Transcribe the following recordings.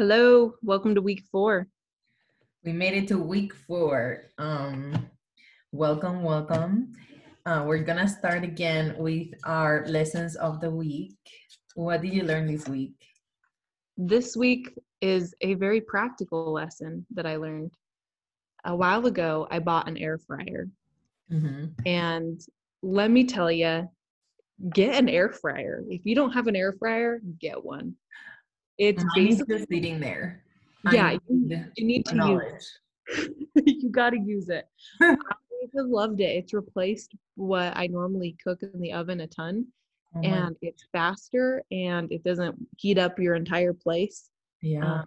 Hello, welcome to week four. We made it to week four. Um, welcome, welcome. Uh, we're gonna start again with our lessons of the week. What did you learn this week? This week is a very practical lesson that I learned. A while ago, I bought an air fryer. Mm-hmm. And let me tell you, get an air fryer. If you don't have an air fryer, get one. It's Mine basically, just sitting there. yeah, you, need you need to use it. you got to use it. I have loved it. It's replaced what I normally cook in the oven a ton, Oh and it's faster and it doesn't heat up your entire place. yeah. Um,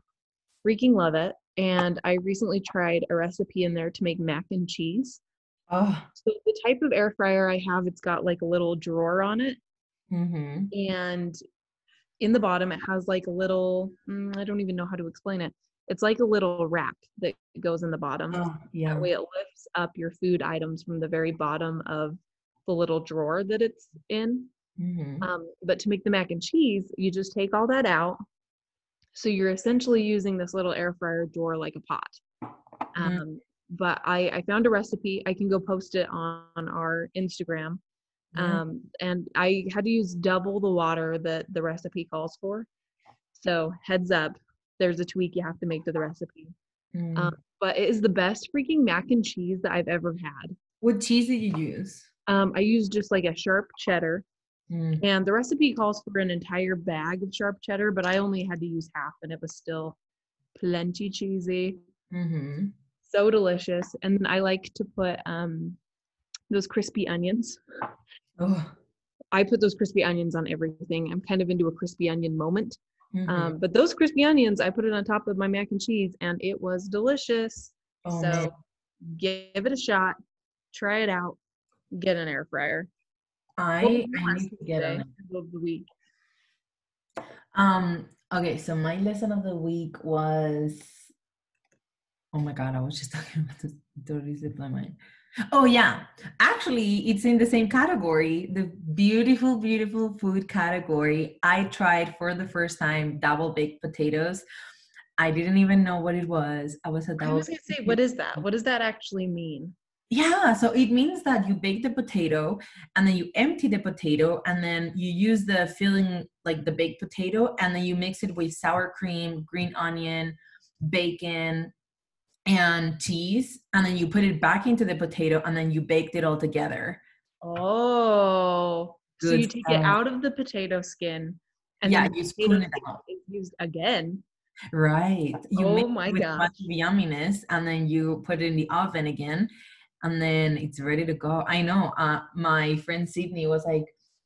freaking love it. And I recently tried a recipe in there to make mac and cheese. oh. So the type of air fryer I have, it's got like a little drawer on it, Mm-hmm. and in the bottom it has like a little. mm, I don't even know how to explain it. It's like a little rack that goes in the bottom. Oh, yeah. That way it lifts up your food items from the very bottom of the little drawer that it's in. Mm-hmm. Um, but to make the mac and cheese, you just take all that out. So you're essentially using this little air fryer drawer like a pot. Mhm. Um, but I, I found a recipe. I can go post it on, on our Instagram. Um, and I had to use double the water that the recipe calls for. So heads up, there's a tweak you have to make to the recipe. Mm. Um, but it is the best freaking mac and cheese that I've ever had. what cheese did you use? Um, I used just like a sharp cheddar. Mm. And the recipe calls for an entire bag of sharp cheddar, but I only had to use half and it was still plenty cheesy. Mm-hmm. So delicious. And I like to put um those crispy onions. Oh. I put those crispy onions on everything. I'm kind of into a crispy onion moment. mhm. Um, but those crispy onions, I put it on top of my mac and cheese and it was delicious. oh, so man. give it a shot, try it out, get an air fryer. I, I need to get it. of the week. Um, okay, so my lesson of the week was oh my god, I was just talking about this totally slipped my mind. Oh yeah, actually it's in the same category, the beautiful, beautiful food category. I tried for the first time double baked potatoes. I didn't even know what it was. I was a I double was gonna say, what is that? What does that actually mean? yeah, so it means that you bake the potato and then you empty the potato and then you use the filling like the baked potato and then you mix it with sour cream, green onion, bacon, and cheese and then you put it back into the potato and then you baked it all together. Oh, so you take it out of the potato skin, and yeah, then you spoon it out. used again. Right. You Oh my it with a gosh. of yumminess and then you put it in the oven again and then it's ready to go. I know. Uh my friend Sydney was like,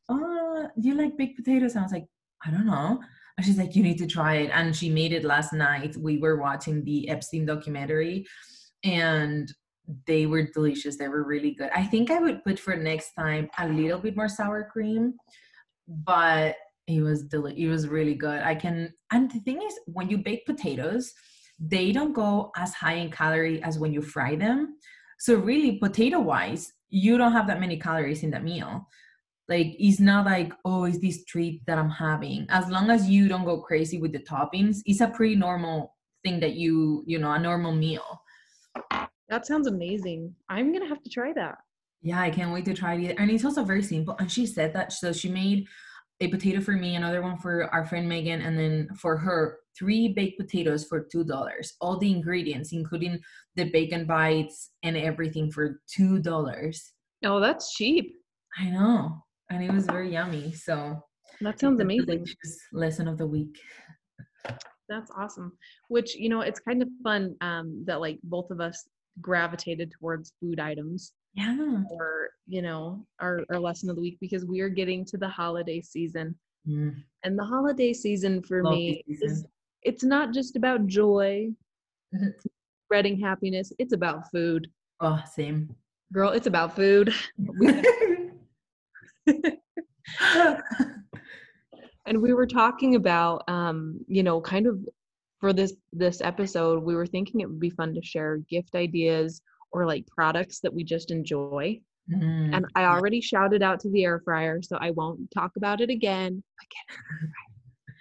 Oh, do you like baked potatoes? And I was like, I don't know. She's like, You need to try it. And she made it last night. We were watching the Epstein documentary and they were delicious. They were really good. I think I would put for next time a little bit more sour cream, but it was deli- it was really good. I can and the thing is when you bake potatoes, they don't go as high in calorie as when you fry them. So really potato wise, you don't have that many calories in that meal. Like it's not like, oh, it's this treat that I'm having. As long as you don't go crazy with the toppings, it's a pretty normal thing that you, you know, a normal meal. That sounds amazing. I'm gonna have to try that. Yeah, I can't wait to try it. And it's also very simple. And she said that so she made a potato for me, another one for our friend Megan, and then for her, three baked potatoes for two dollars. All the ingredients, including the bacon bites and everything, for two dollars. Oh, that's cheap. I know, and it was very yummy. So That sounds amazing. Lesson of the week. That's awesome. Which you know, it's kind of fun um, that like both of us gravitated towards food items Yeah. or you know our, our lesson of the week because we are getting to the holiday season Mm, and the holiday season for love me this is it's not just about joy Mhm. spreading happiness it's about food Oh, same. girl it's about food and we were talking about um you know kind of for this this episode we were thinking it would be fun to share gift ideas or like products that we just enjoy. Mm, and i already shouted out to the air fryer so i won't talk about it again. But get an air fryer,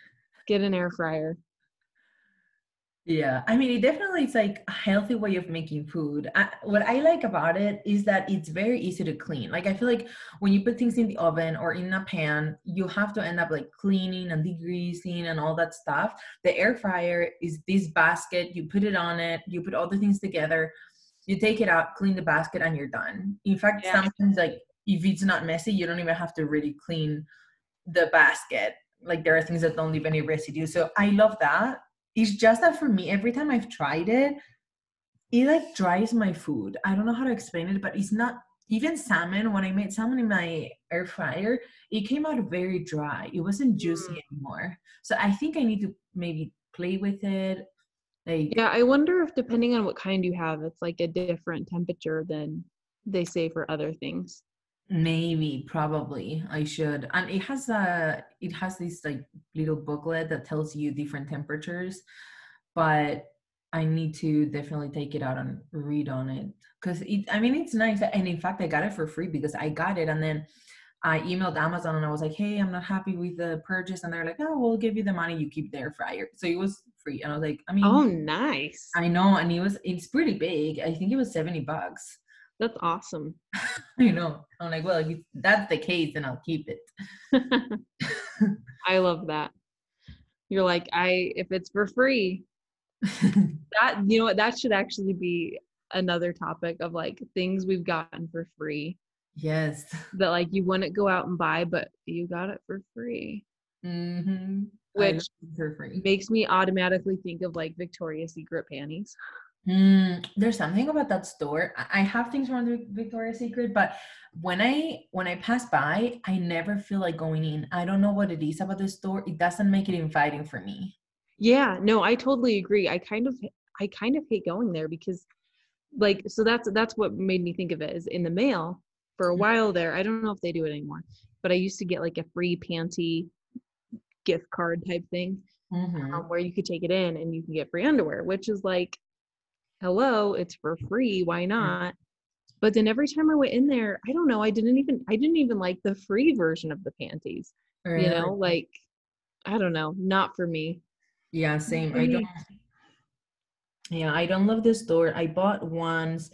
get an air fryer Yeah, I mean, it definitely is like a healthy way of making food. I, what I like about it is that it's very easy to clean. Like, I feel like when you put things in the oven or in a pan, you have to end up like cleaning and degreasing and all that stuff. The air fryer is this basket, you put it on it, you put all the things together, you take it out, clean the basket, and you're done. In fact, Yeah. sometimes, like, if it's not messy, you don't even have to really clean the basket. Like, there are things that don't leave any residue. So, I love that it's just that for me every time i've tried it it like dries my food. I don't know how to explain it but it's not even salmon when i made salmon in my air fryer it came out very dry. It wasn't juicy mm. anymore. So i think i need to maybe play with it like Yeah, I wonder if depending on what kind you have, it's like a different temperature than they say for other things. Maybe probably i should. And it has a it has this like little booklet that tells you different temperatures but i need to definitely take it out and read on it. Because it i mean it's nice and in fact i got it for free because i got it and then i emailed amazon and i was like hey i'm not happy with the purchase and they're like oh we'll give you the money you keep the air fryer. So it was free and i was like i mean Oh, nice. i know and it was it's pretty big. I think it was 70 bucks That's awesome. you know. I'm like, well, that's the case, then I'll keep it. I love that. You're like, I if it's for free, that you know what, that should actually be another topic of like things we've gotten for free yes. that like you wouldn't go out and buy, but you got it for free. Mm-hmm. Which for free. makes me automatically think of like Victoria's Secret panties. Mm, there's something about that store. I have things from the Victoria's Secret, but when I when I pass by, I never feel like going in. I don't know what it is about the store. It doesn't make it inviting for me. Yeah, no, I totally agree. I kind of I kind of hate going there because like so that's that's what made me think of it is in the mail for a Mhm. while there. I don't know if they do it anymore, but I used to get like a free panty gift card type thing Mhm. um, where you could take it in and you can get free underwear, which is like hello, it's for free, why mm. not? But then every time I went in there, I don't know, I didn't even I didn't even like the free version of the panties. You know, like I don't know, not for me. Yeah, same. I don't. Yeah, I don't love the store. I bought once.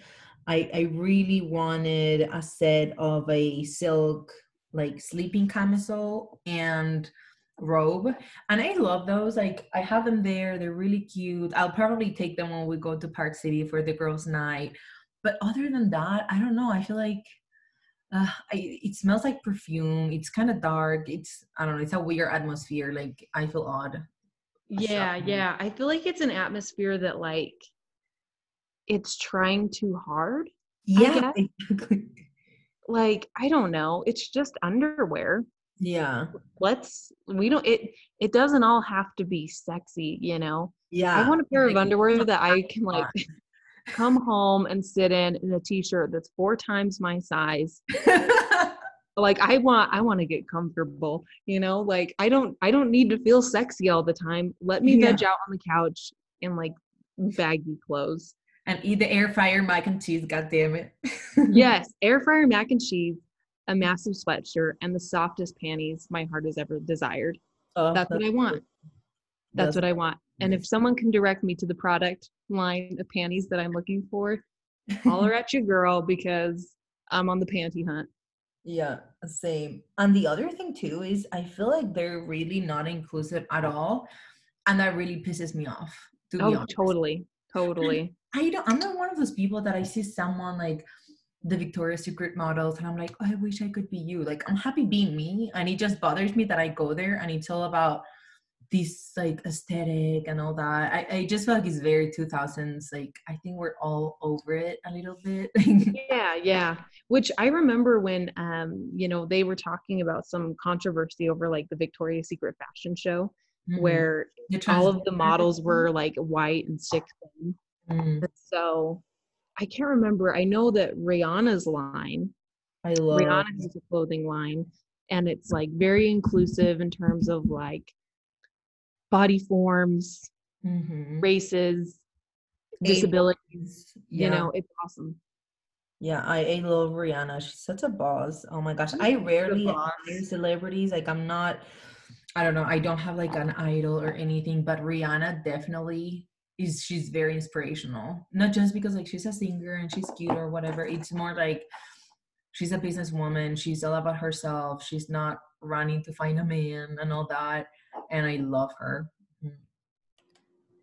I I really wanted a set of a silk like sleeping camisole and robe, and I love those. Like I have them there. They're really cute. I'll probably take them when we go to Park City for the girls' night. But other than that, I don't know. I feel like uh, I, it smells like perfume. It's kind of dark. It's I don't know. It's a weird atmosphere. Like I feel odd. Yeah, yeah. I feel like it's an atmosphere that like it's trying too hard. Yeah, exactly. Like, I don't know. It's just underwear. Yeah, Let's we don't it it doesn't all have to be sexy, you know. yeah. I want a pair of underwear that I can like come home and sit in in a t-shirt that's four times my size. Like I want I want to get comfortable, you know? Like I don't I don't need to feel sexy all the time. Let me Yeah. veg out on the couch in like baggy clothes. and eat the air fryer mac and cheese. God damn it. yes, air fryer mac and cheese, a massive sweatshirt, and the softest panties my heart has ever desired. Oh, That's what I want. That's what I want. And if someone can direct me to the product line of panties that I'm looking for, holler at your girl because I'm on the panty hunt. Yeah, same. And the other thing too is I feel like they're really not inclusive at all, and that really pisses me off. To Oh, totally. Totally. I don't. I'm not one of those people that I see someone like the Victoria's Secret models, and I'm like, oh, I wish I could be you. Like, I'm happy being me, and it just bothers me that I go there and it's all about this like aesthetic and all that. I, I just feel like it's very 2000s. Like, I think we're all over it a little bit. Yeah, yeah. Which I remember when um, you know, they were talking about some controversy over like the Victoria's Secret fashion show Mhm. where all of the models were like white and thin. Mm, And so I can't remember. I know that Rihanna's line, I love. Rihanna has a clothing line, and it's like very inclusive in terms of like body forms, Mhm. races, disabilities. Yeah. You know, it's awesome. Yeah, I, I love Rihanna. She's such a boss. Oh my gosh. I rarely admire celebrities. Like I'm not I don't know, I don't have like an idol or anything, but Rihanna definitely is she's very inspirational. Not just because like she's a singer and she's cute or whatever. It's more like she's a businesswoman. She's all about herself. She's not running to find a man and all that. And I love her. Mm.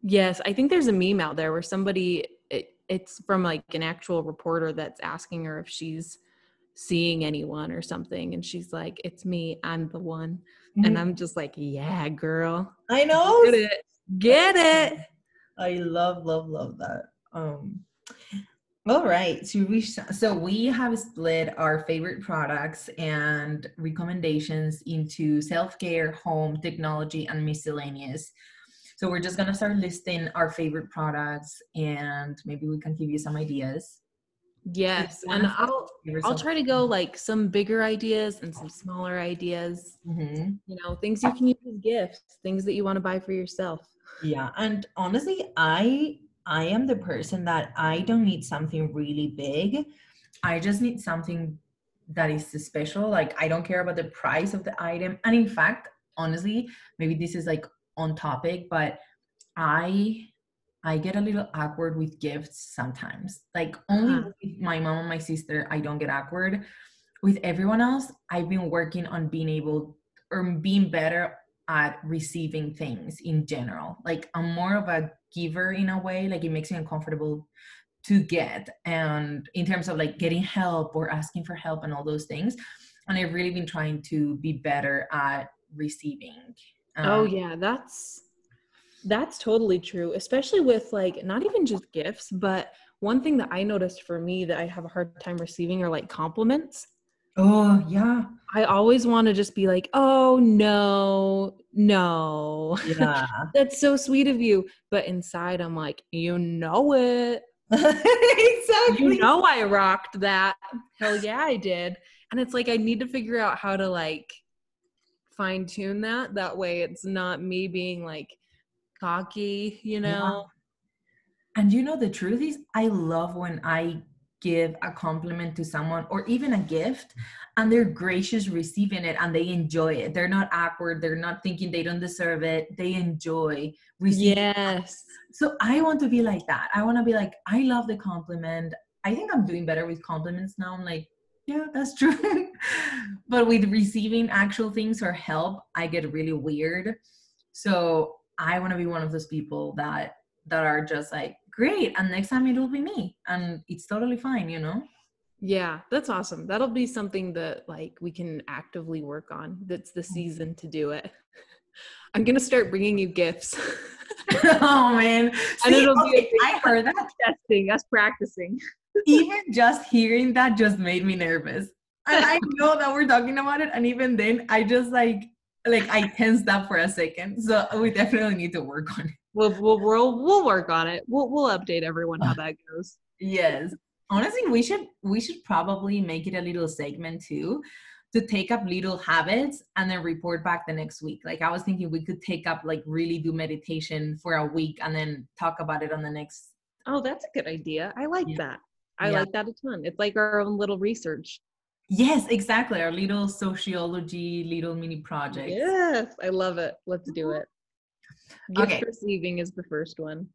Yes, I think there's a meme out there where somebody it, it's from like an actual reporter that's asking her if she's seeing anyone or something and she's like it's me i'm the one mm-hmm. and i'm just like yeah girl i know get it get it i love love love that um all right so we so we have split our favorite products and recommendations into self-care home technology and miscellaneous so we're just gonna start listing our favorite products and maybe we can give you some ideas Yes, and I'll I'll try to go like some bigger ideas and some smaller ideas. Mm-hmm. You know, things you can use as gifts, things that you want to buy for yourself. Yeah, and honestly, I I am the person that I don't need something really big. I just need something that is special. Like I don't care about the price of the item. And in fact, honestly, maybe this is like on topic, but I I get a little awkward with gifts sometimes. Like only uh-huh. with my mom and my sister, I don't get awkward. With everyone else, I've been working on being able or being better at receiving things in general. Like I'm more of a giver in a way. Like it makes me uncomfortable to get and in terms of like getting help or asking for help and all those things. And I've really been trying to be better at receiving. Oh, um, oh yeah, that's that's totally true, especially with like not even just gifts, but one thing that I noticed for me that I have a hard time receiving are like compliments. Oh, yeah. I always want to just be like, "Oh, no. No." Yeah. That's so sweet of you, but inside I'm like, "You know it." exactly. You know I rocked that. Hell yeah, I did. And it's like I need to figure out how to like fine tune that that way it's not me being like cocky, you know. Yeah. And you know, the truth is, I love when I give a compliment to someone or even a gift and they're gracious receiving it and they enjoy it. They're not awkward. They're not thinking they don't deserve it. They enjoy receiving Yes. It. So I want to be like that. I want to be like, I love the compliment. I think I'm doing better with compliments now. I'm like, yeah, that's true. but with receiving actual things or help, I get really weird. So I want to be one of those people that that are just like great and next time it'll be me and it's totally fine you know? Yeah that's awesome. That'll be something that like we can actively work on. That's the mm-hmm. season to do it. I'm gonna start bringing you gifts. Oh man. See, and it'll okay, be i heard that. testing us practicing. Even just hearing that just made me nervous. And i know that we're talking about it and even then i just like like I tensed up for a second. So we definitely need to work on it. We'll we'll we'll, we'll work on it. We'll we'll update everyone how ah. that goes. Yes. Honestly, we should we should probably make it a little segment too to take up little habits and then report back the next week. Like I was thinking we could take up like really do meditation for a week and then talk about it on the next Oh, that's a good idea. I like yeah. that. I yeah. like that a ton. It's like our own little research. Yes, exactly. Our little sociology, little mini project. Yes, I love it. Let's do it. Gift okay. receiving is the first one.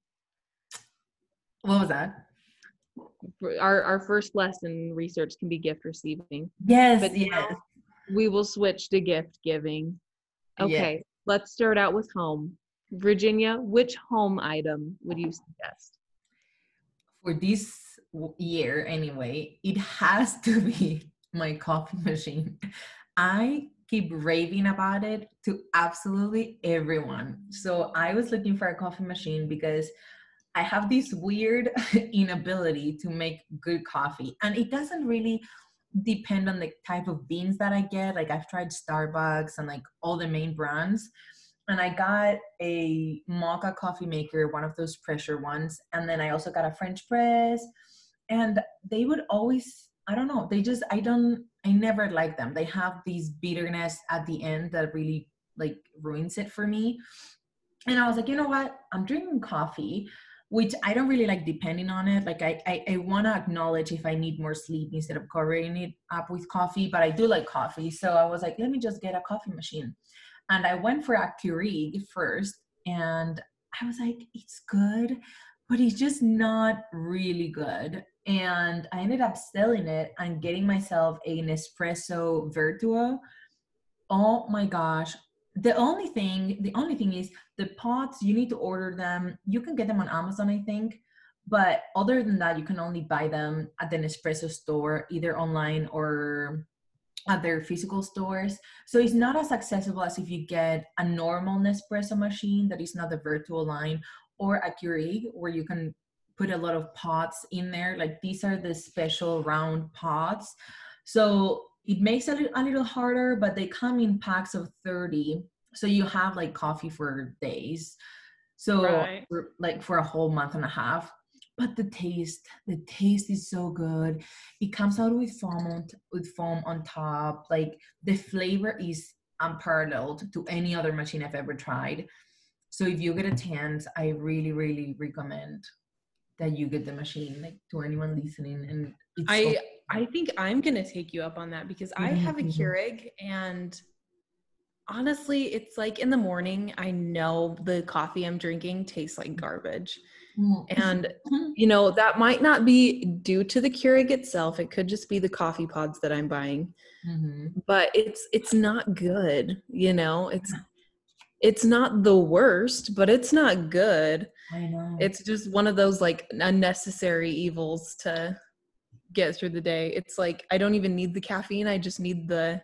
What was that? Our our first lesson research can be gift receiving. Yes, but yes. We will switch to gift giving. Okay, yes. let's start out with home. Virginia, which home item would you suggest? For this year, anyway, it has to be my coffee machine. I keep raving about it to absolutely everyone. So I was looking for a coffee machine because I have this weird inability to make good coffee. And it doesn't really depend on the type of beans that I get. Like I've tried Starbucks and like all the main brands. And I got a mocha coffee maker, one of those pressure ones. And then I also got a French press. And they would always I don't know. They just I don't I never like them. They have these bitterness at the end that really like ruins it for me. And I was like, you know what? I'm drinking coffee, which I don't really like depending on it. Like I I, I want to acknowledge if I need more sleep instead of covering it up with coffee, but I do like coffee. So I was like, let me just get a coffee machine. And I went for a Keurig first and I was like, it's good, but it's just not really good. And I ended up selling it and getting myself a Nespresso Vertuo. Oh my gosh. The only thing, the only thing is the pots, you need to order them. You can get them on Amazon, I think. But other than that, you can only buy them at the Nespresso store, either online or at their physical stores. So it's not as accessible as if you get a normal Nespresso machine that is not the Vertuo line or a Keurig where you can put a lot of pots in there. Like these are the special round pots. So it makes it a little harder, but they come in packs of 30. So you have like coffee for days. So Right. for, like for a whole month and a half. But the taste, the taste is so good. It comes out with foam on, with foam on top. Like the flavor is unparalleled to any other machine I've ever tried. So if you get a chance, I really, really recommend that you get the machine. Like to anyone listening, and it's so I I think I'm gonna take you up on that because I Mhm, have a. Keurig and honestly, it's like in the morning, I know the coffee I'm drinking tastes like garbage. And Mhm. you know, that might not be due to the Keurig itself. It could just be the coffee pods that I'm buying. Mhm. But it's it's not good, you know. It's it's not the worst, but it's not good. I know. It's just one of those like unnecessary evils to get through the day. It's like I don't even need the caffeine. I just need the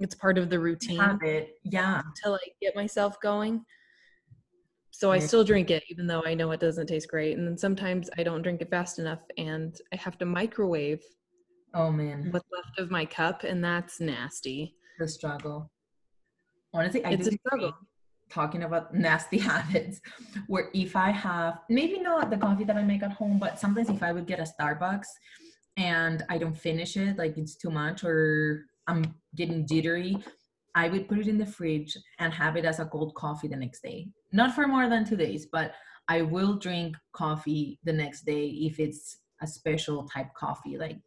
it's part of the routine habit. Yeah. to like get myself going. So I still drink it even though I know it doesn't taste great. And then sometimes I don't drink it fast enough and I have to microwave Oh man, what's left of my cup and that's nasty. the struggle. Honestly, I It's a struggle. Talking about nasty habits where if I have maybe not the coffee that I make at home, but sometimes if I would get a Starbucks and I don't finish it, like it's too much or I'm getting jittery, I would put it in the fridge and have it as a cold coffee the next day. Not for more than two days, but I will drink coffee the next day if it's a special type coffee, like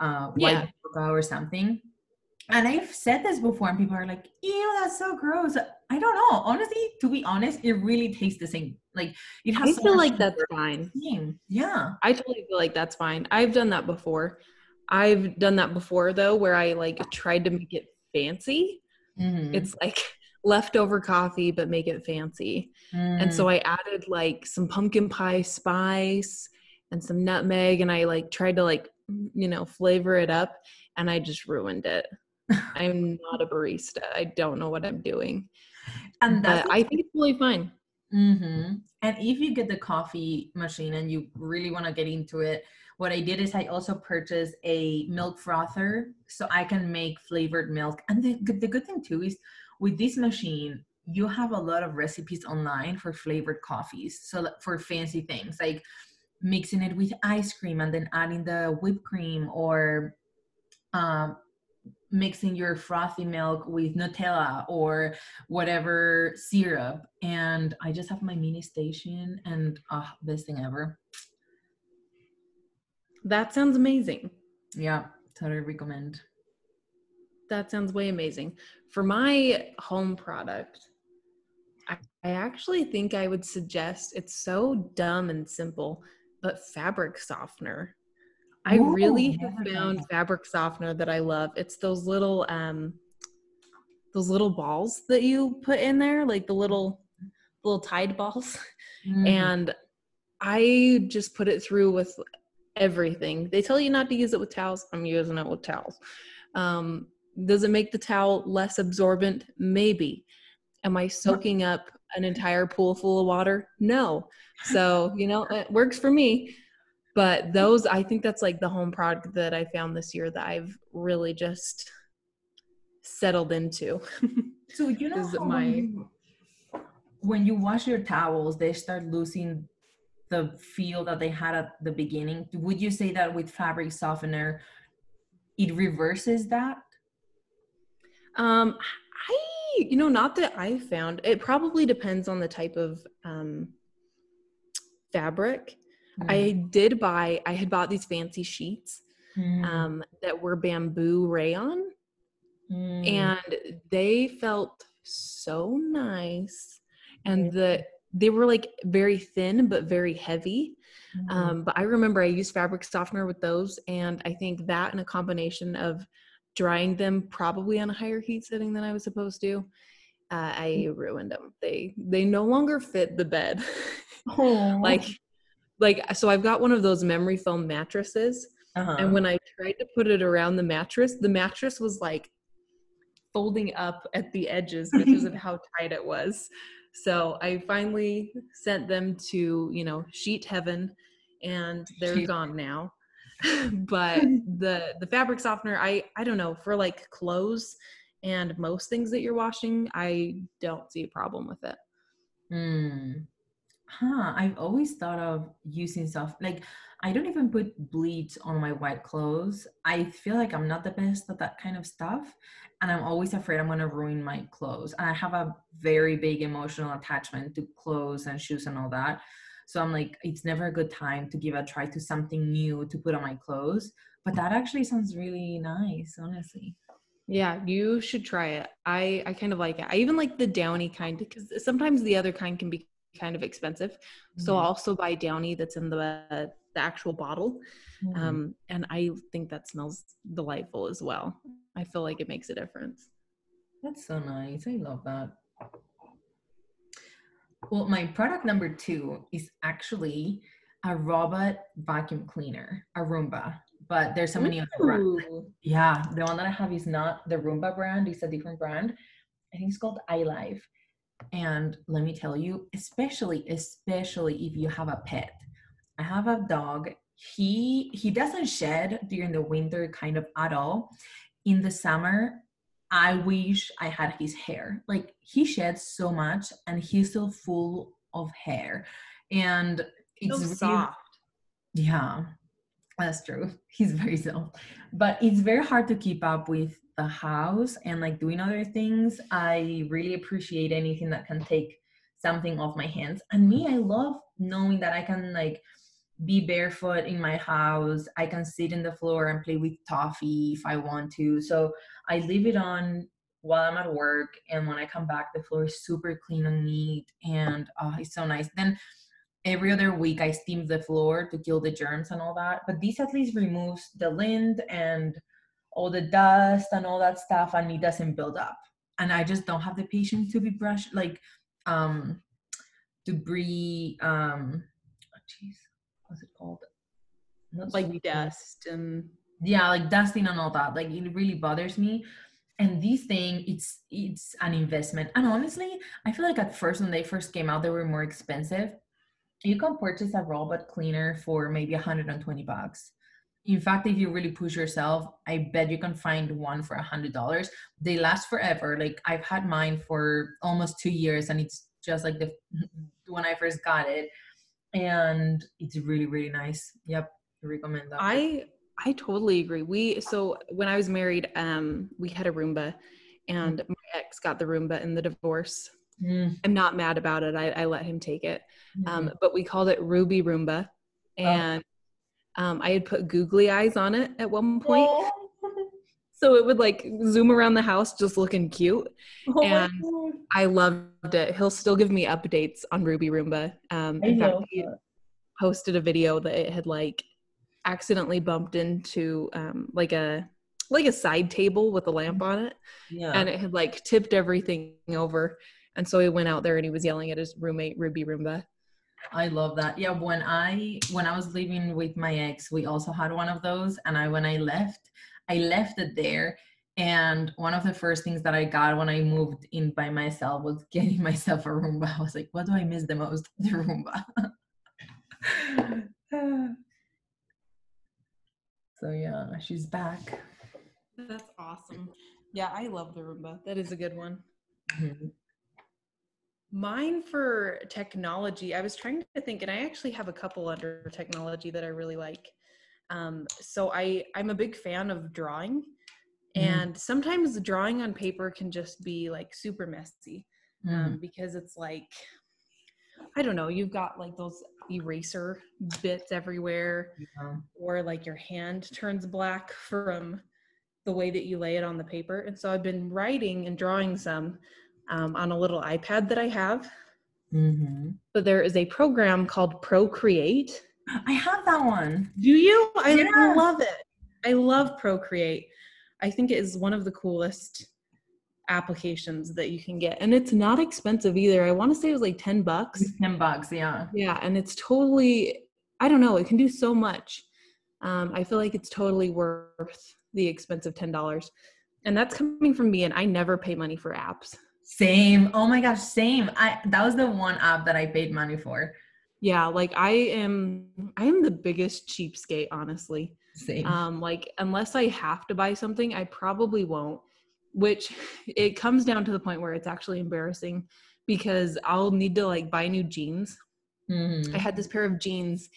uh, white Yeah. or something. And I've said this before, and people are like, "Ew, that's so gross." I don't know. Honestly, to be honest, it really tastes the same. Like it has. I so feel like that's fine. Same. Yeah. I totally feel like that's fine. I've done that before. I've done that before though, where I like tried to make it fancy. Mhm. It's like leftover coffee, but make it fancy. And so Mm. I added like some pumpkin pie spice and some nutmeg, and I like tried to like, you know, flavor it up, and I just ruined it. I'm not a barista. I don't know what I'm doing. and that's I think it's totally fine. hmm And if you get the coffee machine and you really want to get into it, what I did is I also purchased a milk frother so I can make flavored milk. And the, good- the good thing too is with this machine, you have a lot of recipes online for flavored coffees. So for fancy things like mixing it with ice cream and then adding the whipped cream or um, mixing your frothy milk with Nutella or whatever syrup. And I just have my mini station and ah, best thing ever. That sounds amazing. Yeah, totally recommend. That sounds way amazing. For my home product, I, I actually think I would suggest it's so dumb and simple, but fabric softener. I Ooh, really have found fabric softener that I love. It's those little um those little balls that you put in there, like the little little tide balls. Mhm. And I just put it through with everything. They tell you not to use it with towels. I'm using it with towels. Um, does it make the towel less absorbent? Maybe. Am I soaking up an entire pool full of water? No. So, you know, it works for me. But those, I think that's like the home product that I found this year that I've really just settled into. so you know is my- when, you, when you wash your towels, they start losing the feel that they had at the beginning. Would you say that with fabric softener, it reverses that? Um, I, you know, not that I found. It probably depends on the type of um, fabric. I did buy. I had bought these fancy sheets Mm. um, that were bamboo rayon, Mm. and they felt so nice. And the they were like very thin but very heavy. Mhm. Um, but I remember I used fabric softener with those, and I think that and a combination of drying them probably on a higher heat setting than I was supposed to, uh, I ruined them. They they no longer fit the bed. Like like so I've got one of those memory foam mattresses, Uh-huh. and when I tried to put it around the mattress, the mattress was like folding up at the edges because of how tight it was. So I finally sent them to, you know, sheet heaven and they're Sheet- gone now. but the the fabric softener, I I don't know, for like clothes and most things that you're washing, I don't see a problem with it. Mm. Huh. I've always thought of using soft like I don't even put bleach on my white clothes. I feel like I'm not the best at that kind of stuff. And I'm always afraid I'm gonna ruin my clothes. And I have a very big emotional attachment to clothes and shoes and all that. So I'm like, it's never a good time to give a try to something new to put on my clothes. But that actually sounds really nice, honestly. Yeah, you should try it. I I kind of like it. I even like the downy kind because sometimes the other kind can be kind of expensive. So I'll Mhm. also buy downy that's in the the actual bottle. Mhm. Um, and I think that smells delightful as well. I feel like it makes a difference. That's so nice. I love that. Well, my product number two is actually a robot vacuum cleaner, a Roomba. But there's so many other brands. Yeah, the one that I have is not the Roomba brand, it's a different brand. I think it's called iLife. And let me tell you, especially, especially if you have a pet. I have a dog. He he doesn't shed during the winter kind of at all. In the summer, I wish I had his hair. Like he sheds so much and he's still full of hair. And it's So really- soft. yeah, that's true. He's very soft. But it's very hard to keep up with the house and like doing other things. I really appreciate anything that can take something off my hands. And me, I love knowing that I can like be barefoot in my house. I can sit in the floor and play with toffee if I want to. So I leave it on while I'm at work. And when I come back, the floor is super clean and neat. And oh, it's so nice. Then every other week I steam the floor to kill the germs and all that. But this at least removes the lint and all the dust and all that stuff and it doesn't build up. And I just don't have the patience to be brushed like um debris um oh, what's it called? Not Like sweeping. dust and yeah like dusting and all that like it really bothers me and this thing it's it's an investment and honestly i feel like at first when they first came out they were more expensive you can purchase a robot cleaner for maybe 120 bucks in fact if you really push yourself i bet you can find one for a hundred dollars they last forever like i've had mine for almost two years and it's just like the when i first got it and it's really really nice yep I recommend that I I totally agree. We so when I was married, um, we had a Roomba, and my ex got the Roomba in the divorce. Mm, I'm not mad about it. I, I let him take it. Um, mhm. but we called it Ruby Roomba, and um, I had put googly eyes on it at one point, so it would like zoom around the house, just looking cute. Oh and I loved it. He'll still give me updates on Ruby Roomba. Um, in fact, he posted a video that it had like accidentally bumped into um, like a like a side table with a lamp on it, Yeah. and it had like tipped everything over. And so he went out there and he was yelling at his roommate Ruby Roomba. I love that. Yeah, when I when I was living with my ex, we also had one of those and I when I left, I left it there and one of the first things that I got when I moved in by myself was getting myself a Roomba. I was like, what do I miss the most? The Roomba. so yeah, she's back. That's awesome. Yeah, I love the Roomba. That is a good one. Mhm. Mine for technology, I was trying to think, and I actually have a couple under technology that I really like. Um, so I I'm a big fan of drawing, Mhm. and sometimes drawing on paper can just be like super messy Mm. um, because it's like I don't know, you've got like those eraser bits everywhere, Yeah. or like your hand turns black from the way that you lay it on the paper. And so I've been writing and drawing some um, on a little iPad that I have. hmm but there is a program called Procreate. I have that one. Do you? I Yeah. love it. I love Procreate. I think it is one of the coolest applications that you can get. And it's not expensive either. I want to say it was like 10 bucks. Ten bucks, yeah. Yeah, and it's totally I don't know, it can do so much. Um, I feel like it's totally worth the expense of ten dollars. And that's coming from me and I never pay money for apps. Same. Oh my gosh, same. I that was the one app that I paid money for. Yeah, like I am I am the biggest cheapskate, honestly. Same. Um, like unless I have to buy something, I probably won't. Which it comes down to the point where it's actually embarrassing because I'll need to like buy new jeans. Mhm. I had this pair of jeans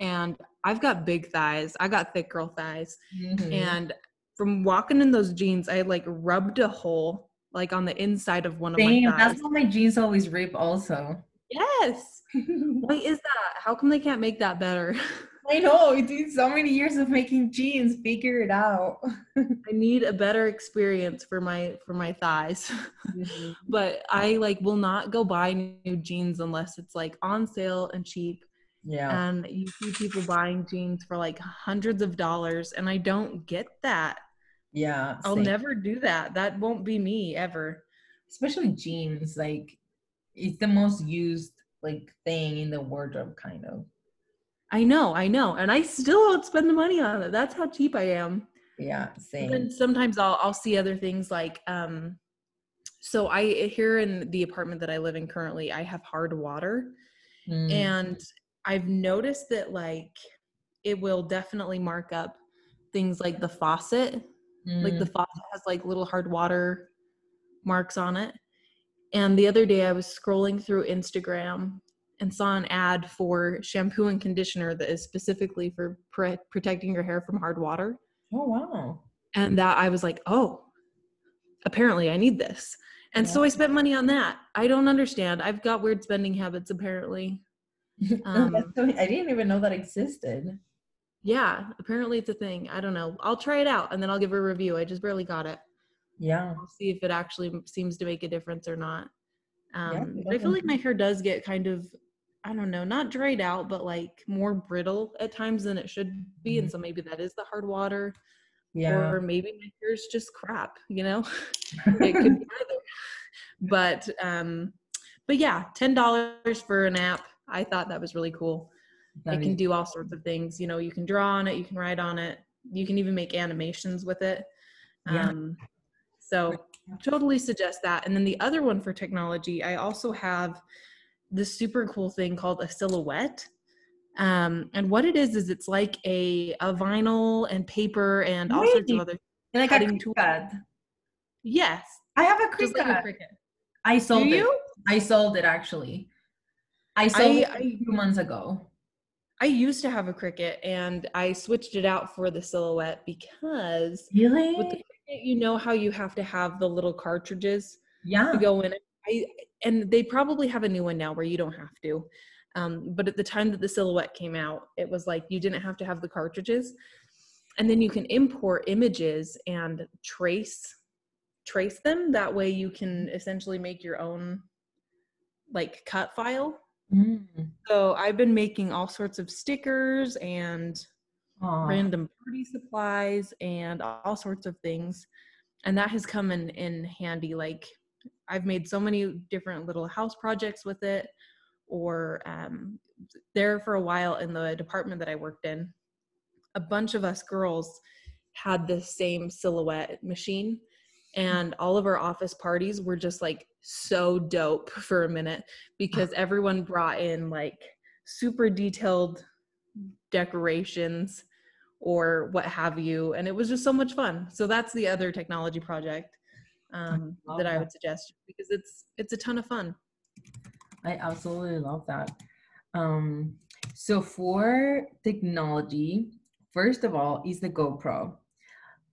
and I've got big thighs. I got thick girl thighs. Mhm. And from walking in those jeans, I like rubbed a hole like on the inside of one of Same. my thighs. That's why my jeans always rip. Also. Yes. Why is that? How come they can't make that better? I know. Been so many years of making jeans. Figure it out. I need a better experience for my for my thighs. Mm-hmm. but I like will not go buy new jeans unless it's like on sale and cheap. Yeah. And you see people buying jeans for like hundreds of dollars, and I don't get that. Yeah. I'll same. never do that. That won't be me ever. especially jeans like it's the most used like thing in the wardrobe kind of I know, I know, and I still won't spend the money on it. That's how cheap I am. yeah same then sometimes I'll I'll see other things like um so I here in the apartment that I live in currently, I have hard water Mm, and I've noticed that like it will definitely mark up things like the faucet. Like the mm, faucet has like little hard water marks on it. And the other day I was scrolling through Instagram and saw an ad for shampoo and conditioner that is specifically for pre- protecting your hair from hard water. oh wow and that I was like, oh, apparently I need this. And so I spent money on that. I don't understand. I've got weird spending habits apparently. Um, so- i didn't even know that existed Yeah, apparently it's a thing. I don't know. I'll try it out and then I'll give a review. I just barely got it. yeah I'll see if it actually seems to make a difference or not. Um, Yeah, I feel like my hair does get kind of, I don't know, not dried out, but like more brittle at times than it should be. And so maybe that is the hard water. yeah or maybe my hair's just crap you know it could be either but um but yeah ten dollars for an app i thought that was really cool That it can do all sorts of things you know you can draw on it you can write on it you can even make animations with it. Yeah. um so totally suggest that. And then the other one for technology i also have this super cool thing called a silhouette. Um and what it is is it's like a a vinyl and paper and all sorts of Really? other like a cutting tool. Cricut. yes. I have a just like a Cricut. I sold do it. you? I sold it actually. I sold I- it I- two months ago I used to have a Cricut and I switched it out for the silhouette because really with the Cricut, you know how you have to have the little cartridges yeah to go in. I and they probably have a new one now where you don't have to. Um, but at the time that the silhouette came out, it was like you didn't have to have the cartridges. And then you can import images and trace trace them. That way you can essentially make your own like cut file. Mm. So I've been making all sorts of stickers and Aw. random party supplies and all sorts of things. And that has come in, in handy. Like I've made so many different little house projects with it. Or um, there for a while in the department that I worked in, a bunch of us girls had the same silhouette machine. And all of our office parties were just like so dope for a minute because everyone brought in like super detailed decorations or what have you and it was just so much fun so that's the other technology project um, love that i would suggest because it's it's a ton of fun I absolutely love that. Um, so for technology, first of all, is the GoPro.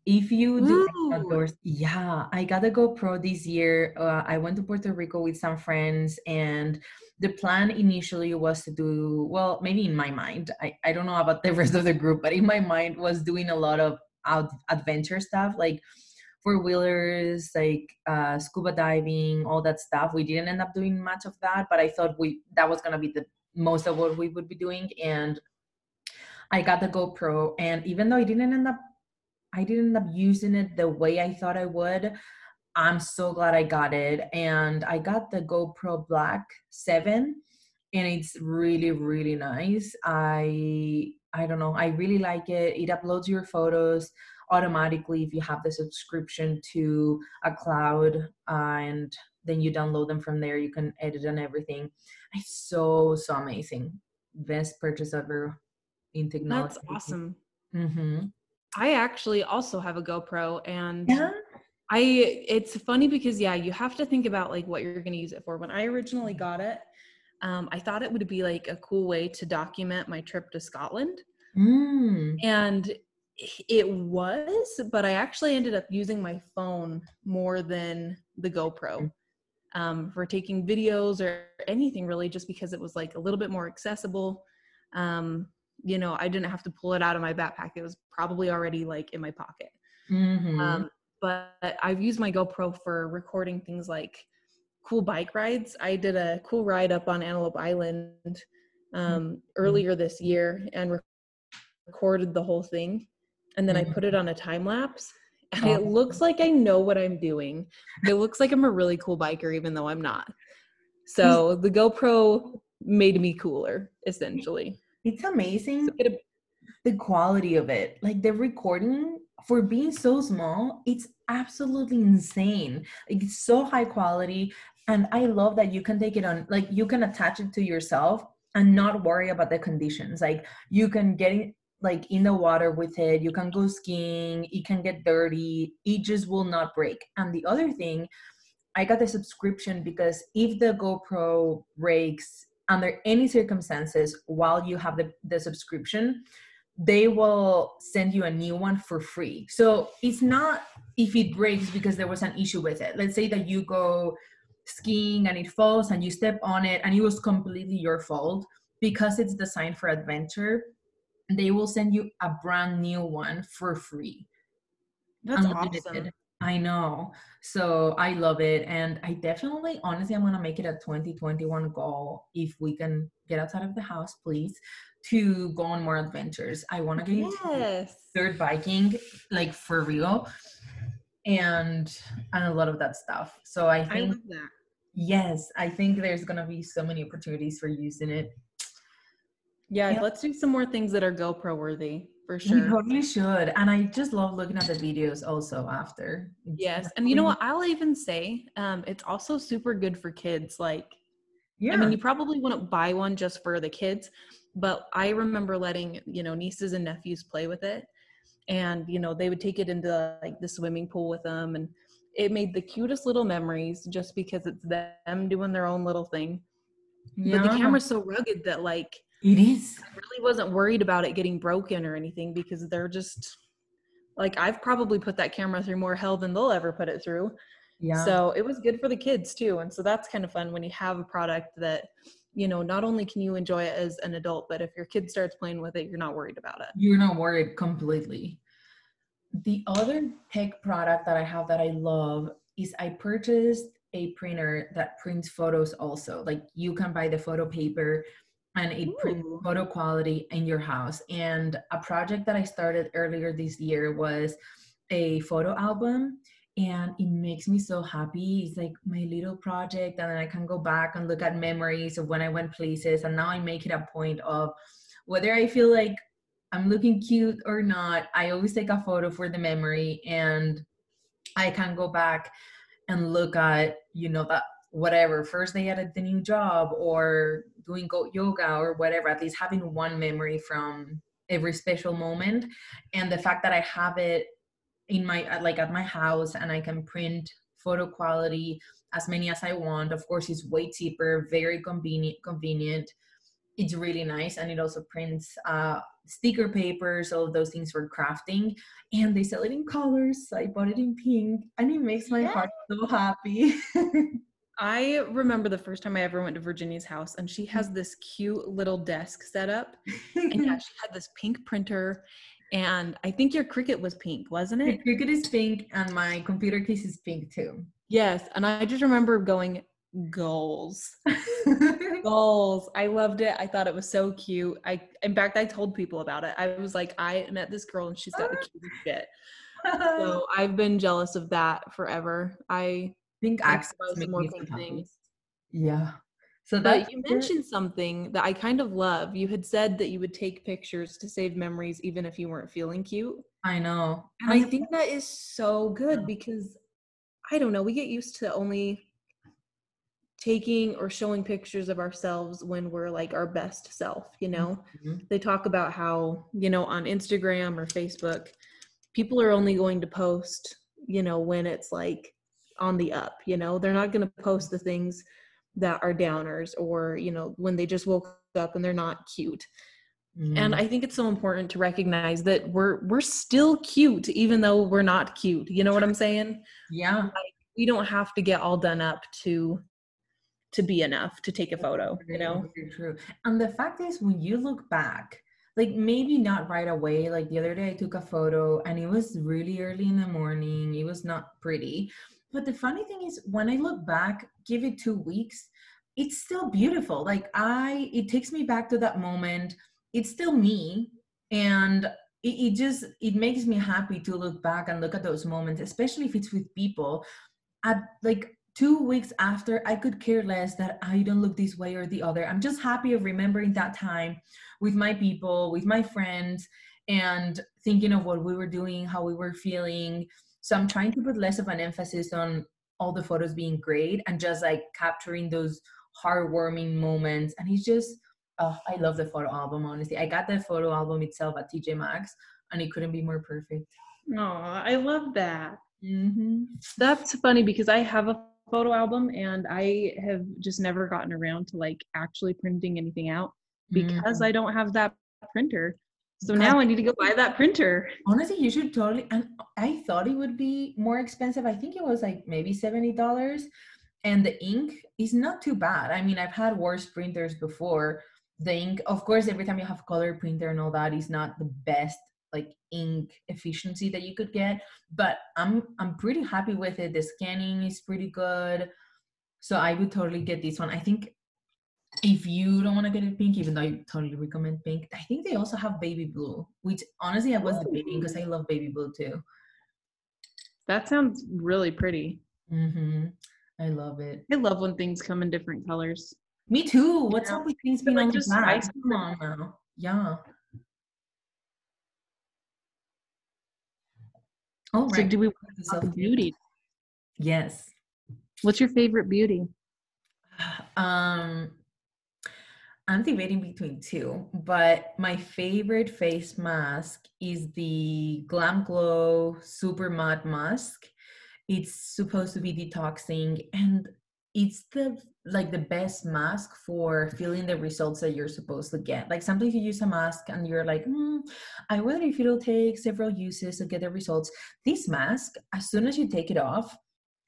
If you do Ooh. outdoors, yeah, I got a GoPro this year. Uh, I went to Puerto Rico with some friends, and the plan initially was to do well, maybe in my mind. I, I don't know about the rest of the group, but in my mind was doing a lot of out adventure stuff, like four wheelers, like uh, scuba diving, all that stuff. We didn't end up doing much of that, but I thought we that was gonna be the most of what we would be doing. And I got the GoPro, and even though I didn't end up, I didn't end up using it the way I thought I would. I'm so glad I got it, and I got the GoPro Black Seven, and it's really really nice. I I don't know, I really like it. It uploads your photos automatically if you have the subscription to a cloud uh, and then you download them from there you can edit and everything it's so so amazing best purchase ever in technology That's awesome. mm-hmm. I actually also have a GoPro and yeah I it's funny because yeah, you have to think about like what you're going to use it for. When I originally got it, um, I thought it would be like a cool way to document my trip to Scotland, mm. and it was, but I actually ended up using my phone more than the GoPro um, for taking videos or anything really, just because it was like a little bit more accessible. Um, you know, I didn't have to pull it out of my backpack; it was probably already like in my pocket. Mhm. Um, but I've used my GoPro for recording things like cool bike rides. I did a cool ride up on Antelope Island um, earlier this year and re- recorded the whole thing. And then I put it on a time lapse. And it looks like I know what I'm doing. It looks like I'm a really cool biker, even though I'm not. So the GoPro made me cooler, essentially. It's amazing it- the quality of it. Like the recording for being so small it's absolutely insane. Like it's so high quality and i love that you can take it on like you can attach it to yourself and not worry about the conditions. Like you can get it like in the water with it you can go skiing it can get dirty it just will not break. And the other thing i got the subscription because if the gopro breaks under any circumstances while you have the, the subscription they will send you a new one for free. So it's not if it breaks because there was an issue with it. Let's say that you go skiing and it falls and you step on it and it was completely your fault because it's designed for adventure. They will send you a brand new one for free. That's unlimited. awesome. I know. So I love it. And I definitely, honestly, I'm going to make it a 2021 goal if we can get outside of the house, please, to go on more adventures. I want to get into Yes. dirt biking, like for real, and and a lot of that stuff. So I I think love that. yes, I think there's gonna be so many opportunities for using it. Yeah, Yeah. let's do some more things that are GoPro worthy for sure. totally should, and I just love looking at the videos also after. Yes, and you know what? I'll even say um, it's also super good for kids. Like, Yeah. I mean, you probably wouldn't buy one just for the kids, but I remember letting you know nieces and nephews play with it, and you know they would take it into like the swimming pool with them, and it made the cutest little memories just because it's them doing their own little thing. But the camera's so rugged that like It is. I really wasn't worried about it getting broken or anything because they're just like I've probably put that camera through more hell than they'll ever put it through. Yeah. So it was good for the kids too. And so that's kind of fun when you have a product that, you know, not only can you enjoy it as an adult, but if your kid starts playing with it, you're not worried about it. You're not worried completely. The other tech product that I have that I love is I purchased a printer that prints photos also. Like you can buy the photo paper and it prints photo quality in your house. And a project that I started earlier this year was a photo album and it makes me so happy. It's like my little project, and then I can go back and look at memories of when I went places. And now I make it a point of whether I feel like I'm looking cute or not, I always take a photo for the memory and I can go back and look at, you know, that whatever first day at the new job or doing go yoga or whatever, at least having one memory from every special moment. And the fact that I have it in my like at my house and I can print photo quality as many as I want. Of course, it's way cheaper, very convenient convenient. It's really nice and it also prints uh sticker papers, all of those things for crafting. And they sell it in colors. I bought it in pink and it makes my heart so happy. I remember the first time I ever went to Virginia's house and she has mm. this cute little desk set up. And yeah, she had this pink printer and I think your Cricut was pink, wasn't The it? Cricut is pink and my computer case is pink too. Yes, and I just remember going goals. Goals. I loved it. I thought it was so cute. I in fact I told people about it. I was like, I met this girl and she's got the cutest shit. So I've been jealous of that forever. I I suppose make more me so pink things. Yeah. So that you mentioned something that I kind of love. You had said that you would take pictures to save memories even if you weren't feeling cute. I know. And I think that is so good because I don't know, we get used to only taking or showing pictures of ourselves when we're like our best self, you know? Mhm. They talk about how, you know, on Instagram or Facebook, people are only going to post, you know, when it's like on the up, you know? They're not going to post the things that are downers or, you know, when they just woke up and they're not cute and Mm. i think it's so important to recognize that we're we're still cute even though we're not cute you know what i'm saying yeah. we don't have to get all done up to to be enough to take a photo you know very true. And the fact is, when you look back, like maybe not right away. Like the other day, I took a photo and it was really early in the morning. It was not pretty. But the funny thing is, when I look back, give it two weeks, it's still beautiful. Like I, it takes me back to that moment. It's still me, and it, it just it makes me happy to look back and look at those moments, especially if it's with people. At like two weeks after, I could care less that I don't look this way or the other. I'm just happy of remembering that time with my people, with my friends, and thinking of what we were doing, how we were feeling. So I'm trying to put less of an emphasis on all the photos being great and just like capturing those heartwarming moments. And it's just, oh, I love the photo album, honestly. I got the photo album itself at TJ Maxx and it couldn't be more perfect. oh i love that Mm-hmm. that's funny because i have a photo album and i have just never gotten around to like actually printing anything out because i don't have that printer so God. now i need to go buy that printer. Honestly you should totally and i thought it would be more expensive. I think it was like maybe $70 and the ink is not too bad. I mean i've had worse printers before. The ink of course every time you have a color printer and all that is not the best like ink efficiency that you could get. But i'm i'm pretty happy with it. The scanning is pretty good. So i would totally get this one. I think if you don't want to get it pink even though i totally recommend pink i think they also have baby blue which honestly i was debating because i love baby blue too. That sounds really pretty. Hmm i love it. I love when things come in different colors. Me too. What's Yeah. up with things being like, just black? come on now yeah. All right. so do we to want self-care. beauty? yes. What's your favorite beauty? Um, I'm debating between two, but my favorite face mask is the Glam Glow Super Matte Mask. It's supposed to be detoxing and it's the like the best mask for feeling the results that you're supposed to get. Like sometimes you use a mask and you're like, hmm, I wonder if it'll take several uses to get the results. This mask, as soon as you take it off,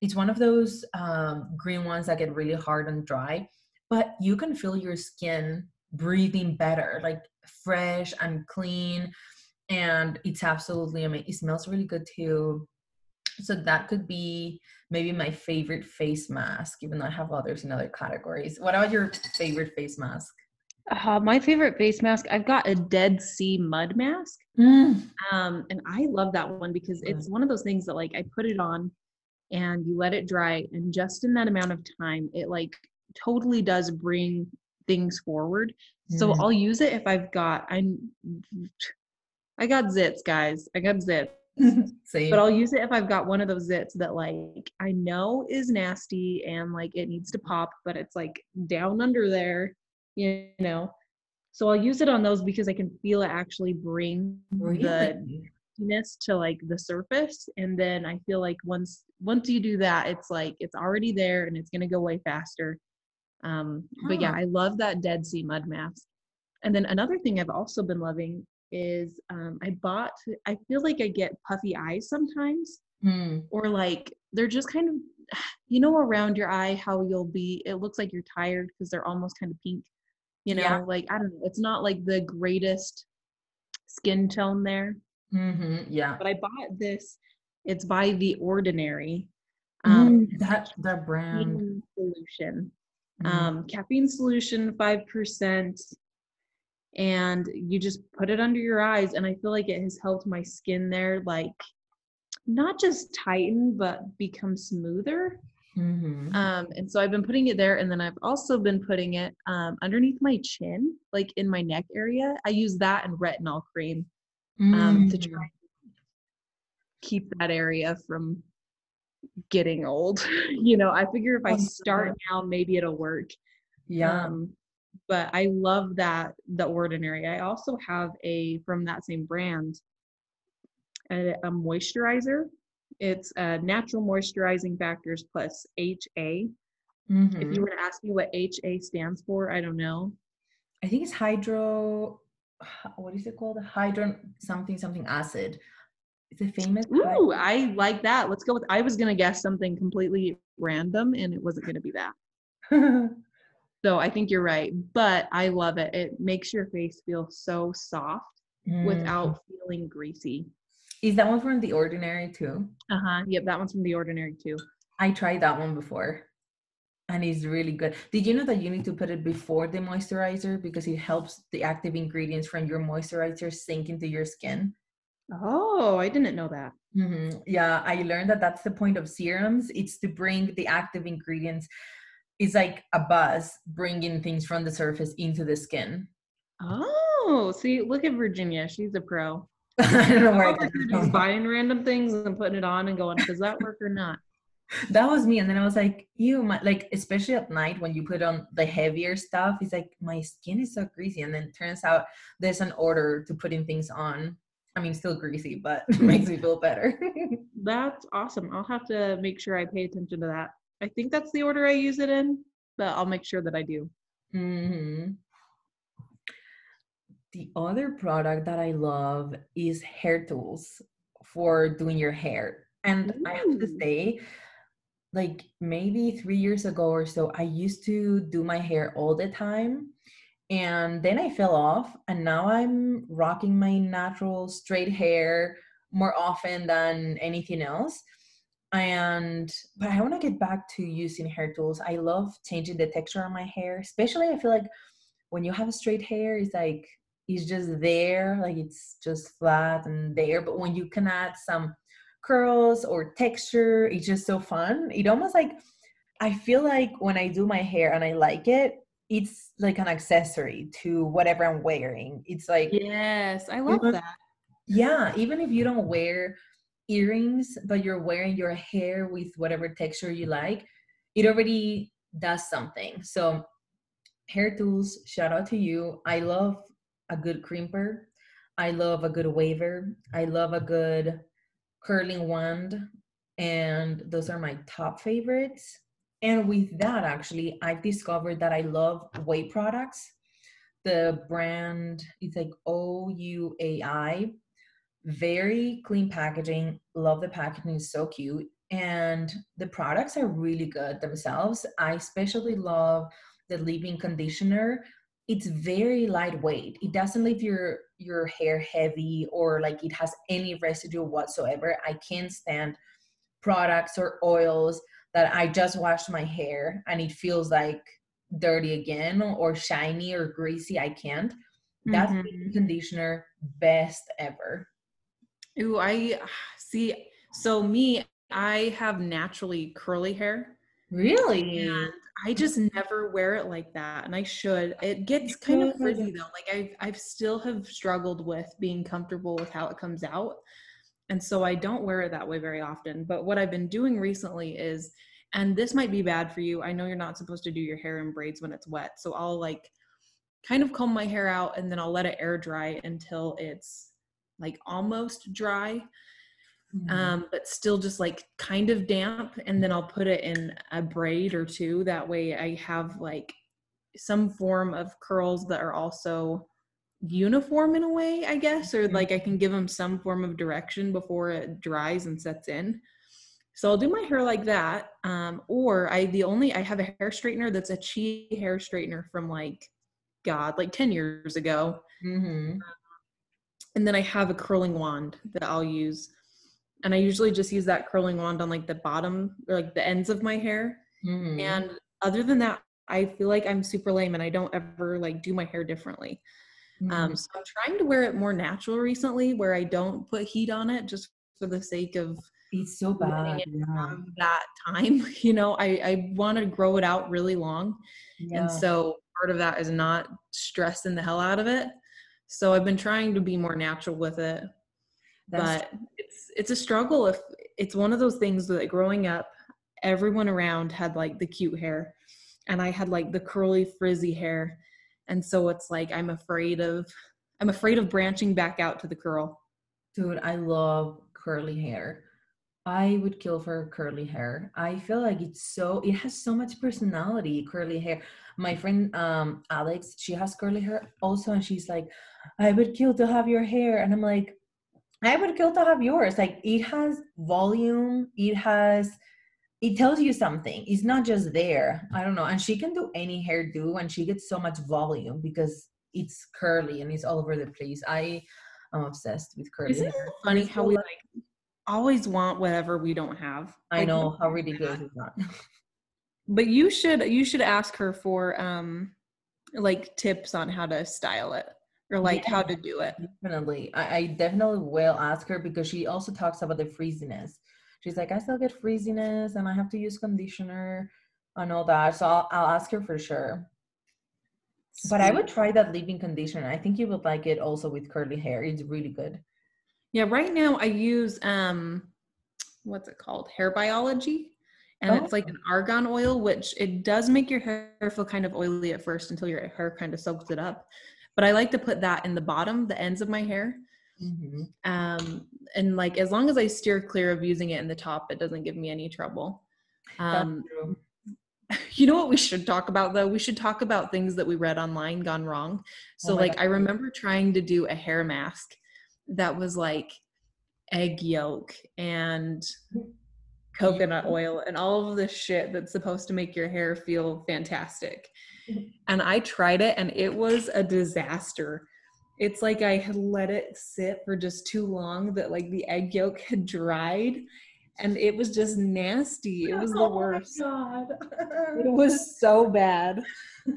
it's one of those um, green ones that get really hard and dry, but you can feel your skin breathing better, like fresh and clean. And it's absolutely amazing. It smells really good too. So that could be maybe my favorite face mask, even though I have others in other categories. What about your favorite face mask? uh, my favorite face mask i've got a dead sea mud mask Mm. um and i love that one because it's one of those things that like i put it on and you let it dry and just in that amount of time it like totally does bring things forward so Mm. i'll use it if i've got i'm i got zits guys i got zits Same. but I'll use it if I've got one of those zits that like I know is nasty and like it needs to pop, but it's like down under there, you know. So I'll use it on those because I can feel it actually bring the Really? ness to like the surface and then I feel like once once you do that it's like it's already there and it's going to go away faster. Um but yeah, I love that Dead Sea mud mask. And then another thing I've also been loving is um I bought I feel like I get puffy eyes sometimes Hmm. or like they're just kind of you know around your eye how you'll be it looks like you're tired because they're almost kind of pink you know Yeah. like i don't know it's not like the greatest skin tone there Mm-hmm. Yeah. But I bought this. It's by The Ordinary. Um, Um, that that brand. solution. Mhm. Um, caffeine solution, five percent, and you just put it under your eyes, and I feel like it has helped my skin there, like not just tighten, but become smoother. Mhm. Um, and so I've been putting it there, and then I've also been putting it um, underneath my chin, like in my neck area. I use that and retinol cream um, to Mhm. try keep that area from getting old. you know, I figure if I start now, maybe it'll work. Yeah. Um, but I love that the ordinary. I also have a from that same brand a, a moisturizer. It's a natural moisturizing factors plus HA. If Mhm. you were to ask me what HA stands for, I don't know. I think it's hydro. What is it called? Hydro something something acid. It's a famous. Ooh, I like that. Let's go with. I was gonna guess something completely random, and it wasn't gonna be that. So I think you're right, but I love it. It makes your face feel so soft Mm. without feeling greasy. Is that one from The Ordinary too? Uh huh. Yep, that one's from The Ordinary too. I tried that one before, and it's really good. Did you know that you need to put it before the moisturizer because it helps the active ingredients from your moisturizer sink into your skin? Oh, I didn't know that. hmm Yeah, I learned that that's the point of serums. It's to bring the active ingredients. It's like a buzz bringing things from the surface into the skin. Oh, see, look at Virginia. She's a pro. I don't know where I I'm got over here that just buying random things and putting it on and going, does that work or not? That was me, and then I was like, "You, like, especially at night when you put on the heavier stuff, it's like my skin is so greasy." And then it turns out there's an order to putting things on. I mean, still greasy, but makes me feel better. That's awesome. I'll have to make sure I pay attention to that. I think that's the order I use it in, but I'll make sure that I do. hmm The other product that I love is hair tools for doing your hair. And I have to say, like maybe three years ago or so, I used to do my hair all the time. And then I fell off, and now I'm rocking my natural straight hair more often than anything else. And but I want to get back to using hair tools. I love changing the texture on my hair, especially I feel like when you have straight hair, it's like it's just there, like it's just flat and there. But when you can add some curls or texture, it's just so fun. It almost like I feel like when I do my hair and I like it, it's like an accessory to whatever I'm wearing. It's like Yes, I love Mhm. that. yeah, even if you don't wear earrings, but you're wearing your hair with whatever texture you like, it already does something. So, hair tools, shout out to you. I love a good crimper. I love a good waver. I love a good curling wand. And those are my top favorites. And with that, actually, I've discovered that I love OUAI products. The brand is like OUAI very clean packaging. Love the packaging. Is so cute. And the products are really good themselves. I especially love the leave-in conditioner. It's very lightweight. It doesn't leave your your hair heavy or like it has any residue whatsoever. I can't stand products or oils that i just washed my hair and it feels like dirty again or shiny or greasy i can't that's Mhm. leave-in conditioner best ever Ooh, I see. So me, I have naturally curly hair. Really? And I just never wear it like that, and I should. It gets kind of frizzy though. Like I, I've still have struggled with being comfortable with how it comes out, and so I don't wear it that way very often. But what I've been doing recently is, and this might be bad for you. I know you're not supposed to do your hair in braids when it's wet, so I'll like kind of comb my hair out, and then I'll let it air dry until it's like almost dry Mhm. um, but still just like kind of damp. And then I'll put it in a braid or two. That way I have like some form of curls that are also uniform in a way, I guess, or like I can give them some form of direction before it dries and sets in. So I'll do my hair like that. Um, or I, the only, I have a hair straightener that's a chi hair straightener from like, God, like 10 years ago Mhm. and then I have a curling wand that I'll use. And I usually just use that curling wand on like the bottom or like the ends of my hair. Mhm. And other than that, I feel like I'm super lame and I don't ever like do my hair differently. Um, Mhm. so I'm trying to wear it more natural recently where I don't put heat on it just for the sake of it's so bad. Yeah. that time. You know, I, I want to grow it out really long. yeah. And so part of that is not stressing the hell out of it. So I've been trying to be more natural with it. That's but it's it's a struggle if it's one of those things that growing up, everyone around had like the cute hair. And I had like the curly frizzy hair. And so it's like I'm afraid of I'm afraid of branching back out to the curl. Dude, I love curly hair. I would kill for curly hair. I feel like it's so it has so much personality, curly hair. My friend um Alex, she has curly hair also and she's like, I would kill to have your hair. And I'm like, I would kill to have yours. Like it has volume, it has it tells you something. It's not just there. I don't know. And she can do any hairdo and she gets so much volume because it's curly and it's all over the place. I am obsessed with curly Isn't it funny how we like- always want whatever we don't have? I Like, know how ridiculous is that. But you should you should ask her for um like tips on how to style it or like how to do it. Definitely. I, I definitely will ask her because she also talks about the freeziness. She's like, I still get freeziness and I have to use conditioner and all that. So I'll, I'll ask her for sure. But I would try that leave-in conditioner. I think you would like it also with curly hair. It's really good. Yeah, right now I use um what's it called? Hair biology. And it's like Oh. an argan oil, which it does make your hair feel kind of oily at first until your hair kind of soaks it up. But I like to put that in the bottom, the ends of my hair. Mhm. Um, and like as long as I steer clear of using it in the top, it doesn't give me any trouble. Um, you know what we should talk about though? We should talk about things that we read online gone wrong. So Oh like God. I remember trying to do a hair mask that was like egg yolk and coconut oil and all of this shit that's supposed to make your hair feel fantastic. And I tried it and it was a disaster. It's like I had let it sit for just too long that like the egg yolk had dried and it was just nasty. It was the Oh my worst. God. It was so bad.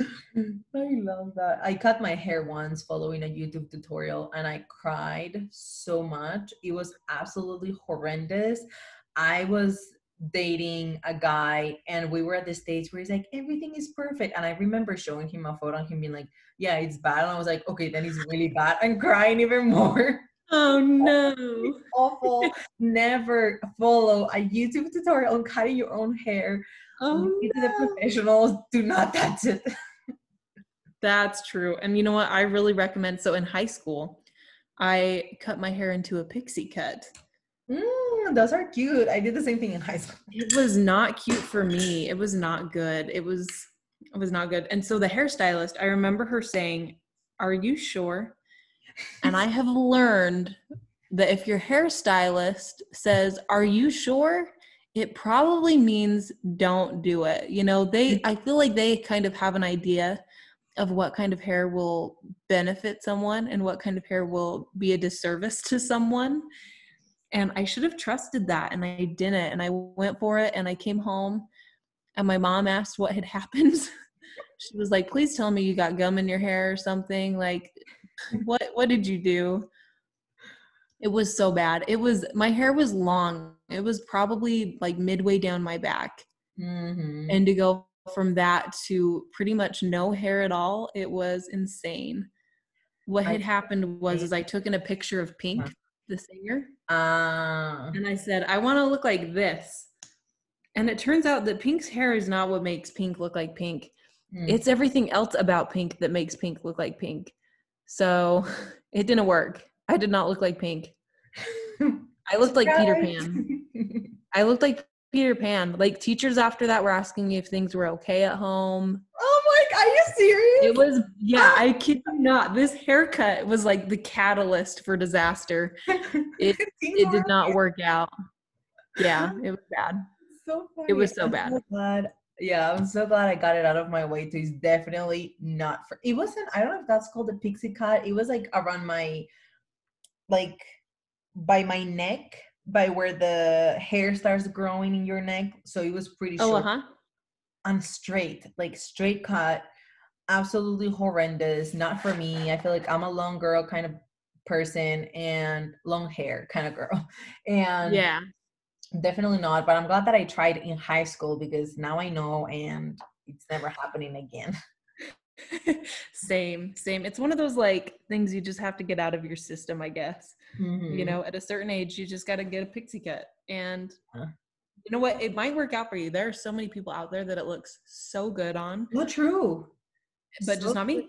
I love that. I cut my hair once following a YouTube tutorial and I cried so much. It was absolutely horrendous. I was dating a guy and we were at the stage where he's like, everything is perfect. And I remember showing him a photo and him being like, yeah, it's bad. And I was like, okay, then it's really bad. And crying even more. Oh no. Awful. Never follow a YouTube tutorial on cutting your own hair. Oh, to the professionals. Do not touch it. That's true. And you know what? I really recommend. So in high school, I cut my hair into a pixie cut. Mm, those are cute. I did the same thing in high school. It was not cute for me. It was not good. It was it was not good. And so the hairstylist, I remember her saying, "Are you sure?" And I have learned that if your hairstylist says, "Are you sure?" it probably means don't do it. You know, they mm. I feel like they kind of have an idea of what kind of hair will benefit someone and what kind of hair will be a disservice to someone. And I should have trusted that and I didn't. And I went for it and I came home and my mom asked what had happened. she was like, please tell me you got gum in your hair or something. Like, what what did you do? It was so bad. It was my hair was long. It was probably like midway down my back. Mhm. And to go from that to pretty much no hair at all, it was insane. What had happened was is I took in a picture of Pink, the singer, Ah, and I said, I want to look like this. And it turns out that Pink's hair is not what makes Pink look like Pink. mm. It's everything else about Pink that makes Pink look like Pink. So it didn't work. I did not look like Pink. I looked like Peter Pan. I looked like Peter Pan. Like teachers after that were asking me if things were okay at home. Oh are you serious? It was yeah, I kid you not. This haircut was like the catalyst for disaster. It it did not work out. Yeah, it was bad. So funny. It was so I'm bad. glad Yeah, I'm so glad I got it out of my way too. It's definitely not for it wasn't I don't know if that's called a pixie cut. It was like around my like by my neck, by where the hair starts growing in your neck. So it was pretty Oh, uh huh. And straight, like straight cut. Absolutely horrendous. Not for me. I feel like I'm a long girl kind of person and long hair kind of girl. And Yeah. definitely not. But I'm glad that I tried in high school because now I know and it's never happening again. same, same. It's one of those like things you just have to get out of your system, I guess. You Mhm. know, at a certain age, you just got to get a pixie cut. And Huh. You know what? It might work out for you. There are so many people out there that it looks so good on, Not true. but So just not me.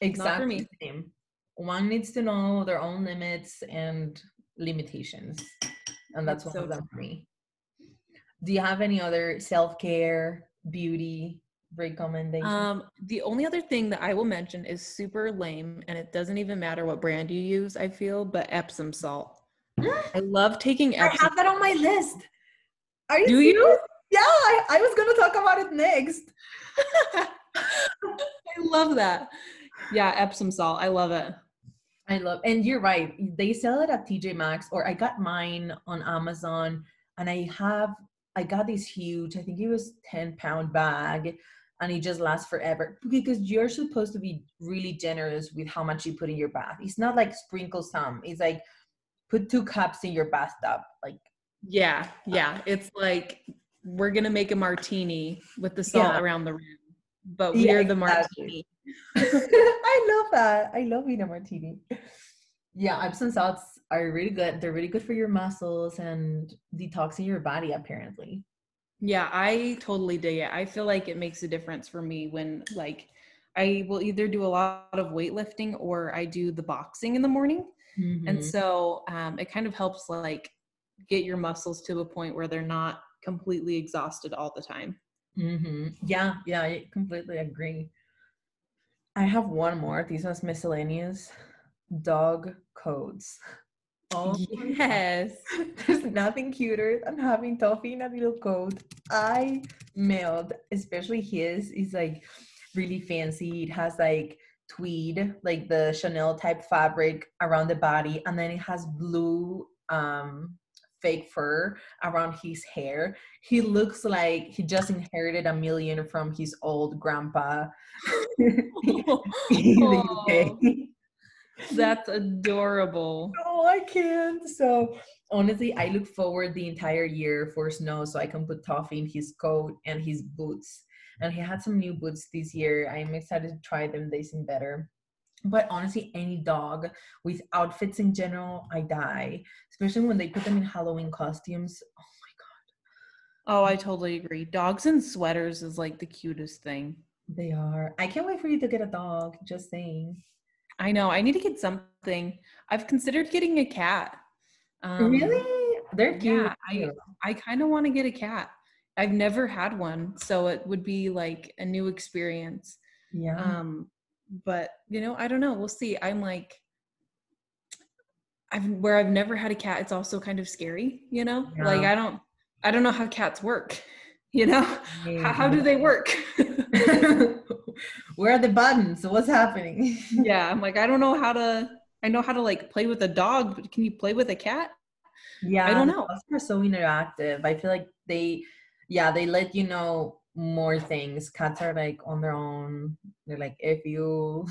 Exactly. me. Same. One needs to know their own limits and limitations. And that's That's one so of them for me. Do you have any other self care, beauty recommendations? Um, the only other thing that I will mention is super lame, and it doesn't even matter what brand you use, I feel, but Epsom salt. I love taking Epsom. Salt. I have that on my list. Are you Do you? Yeah, I, I was gonna talk about it next. I love that. Yeah, Epsom salt. I love it. I love, and you're right. They sell it at TJ Maxx, or I got mine on Amazon, and I have, I got this huge, I think it was 10 pound bag, and it just lasts forever because you're supposed to be really generous with how much you put in your bath. It's not like sprinkle some, it's like put two cups in your bathtub. Like, Yeah, yeah. It's like we're gonna make a martini with the salt Yeah. around the rim, but we're the exactly. martini. I love that. I love eating a martini. Yeah, Epsom salts are really good. They're really good for your muscles and detoxing your body, apparently. Yeah, I totally dig it. I feel like it makes a difference for me when like I will either do a lot of weightlifting or I do the boxing in the morning. And Mhm. so um, it kind of helps like get your muscles to a point where they're not completely exhausted all the time. Mhm. Yeah, yeah, I completely agree. I have one more. These are miscellaneous dog codes. Oh. Yes. There's nothing cuter than having Toffee in a little coat. I mailed, especially his, is like really fancy. It has like tweed, like the Chanel type fabric around the body, and then it has blue um fake fur around his hair. He looks like he just inherited a million from his old grandpa in the UK. That's adorable. Oh, I can't. So honestly, I look forward the entire year for snow so I can put Toffee in his coat and his boots. And he had some new boots this year. I'm excited to try them. They seem better. But honestly, any dog with outfits in general, I die. Especially when they put them in Halloween costumes. Oh my god. Oh, I totally agree. Dogs and sweaters is like the cutest thing. They are. I can't wait for you to get a dog. Just saying. I know. I need to get something. I've considered getting a cat. Um, really? They're cute. Yeah, I I kind of want to get a cat. I've never had one, so it would be like a new experience. yeah. Um, but you know, I don't know. We'll see. I'm like, I've where I've never had a cat. It's also kind of scary. You know, like I don't I don't know how cats work. You know, how, how do they work? Where are the buttons? What's happening? yeah, I'm like I don't know how to. I know how to like play with a dog, but can you play with a cat? Yeah, I don't know. dogs are so interactive. I feel like they, yeah, they let you know more things. Cats are like on their own. They're like, if you,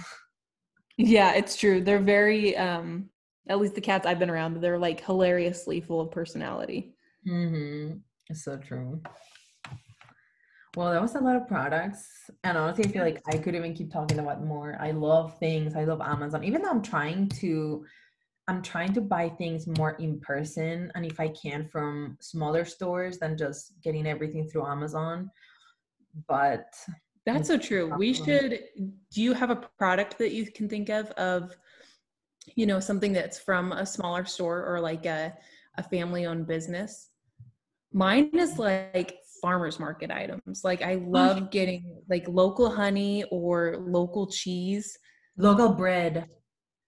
Yeah, it's true. They're very um at least the cats I've been around, they're like hilariously full of personality. mm-hmm. it's so true. Well, that was a lot of products, and honestly, I feel like I could even keep talking about more. I love things. I love Amazon. Even though I'm trying to, I'm trying to buy things more in person, and if I can from smaller stores than just getting everything through Amazon. But That's so true. We um, should do you have a product that you can think of of you know something that's from a smaller store or like a a family owned business? Mine is like farmers market items. Like I love getting like local honey or local cheese. local bread.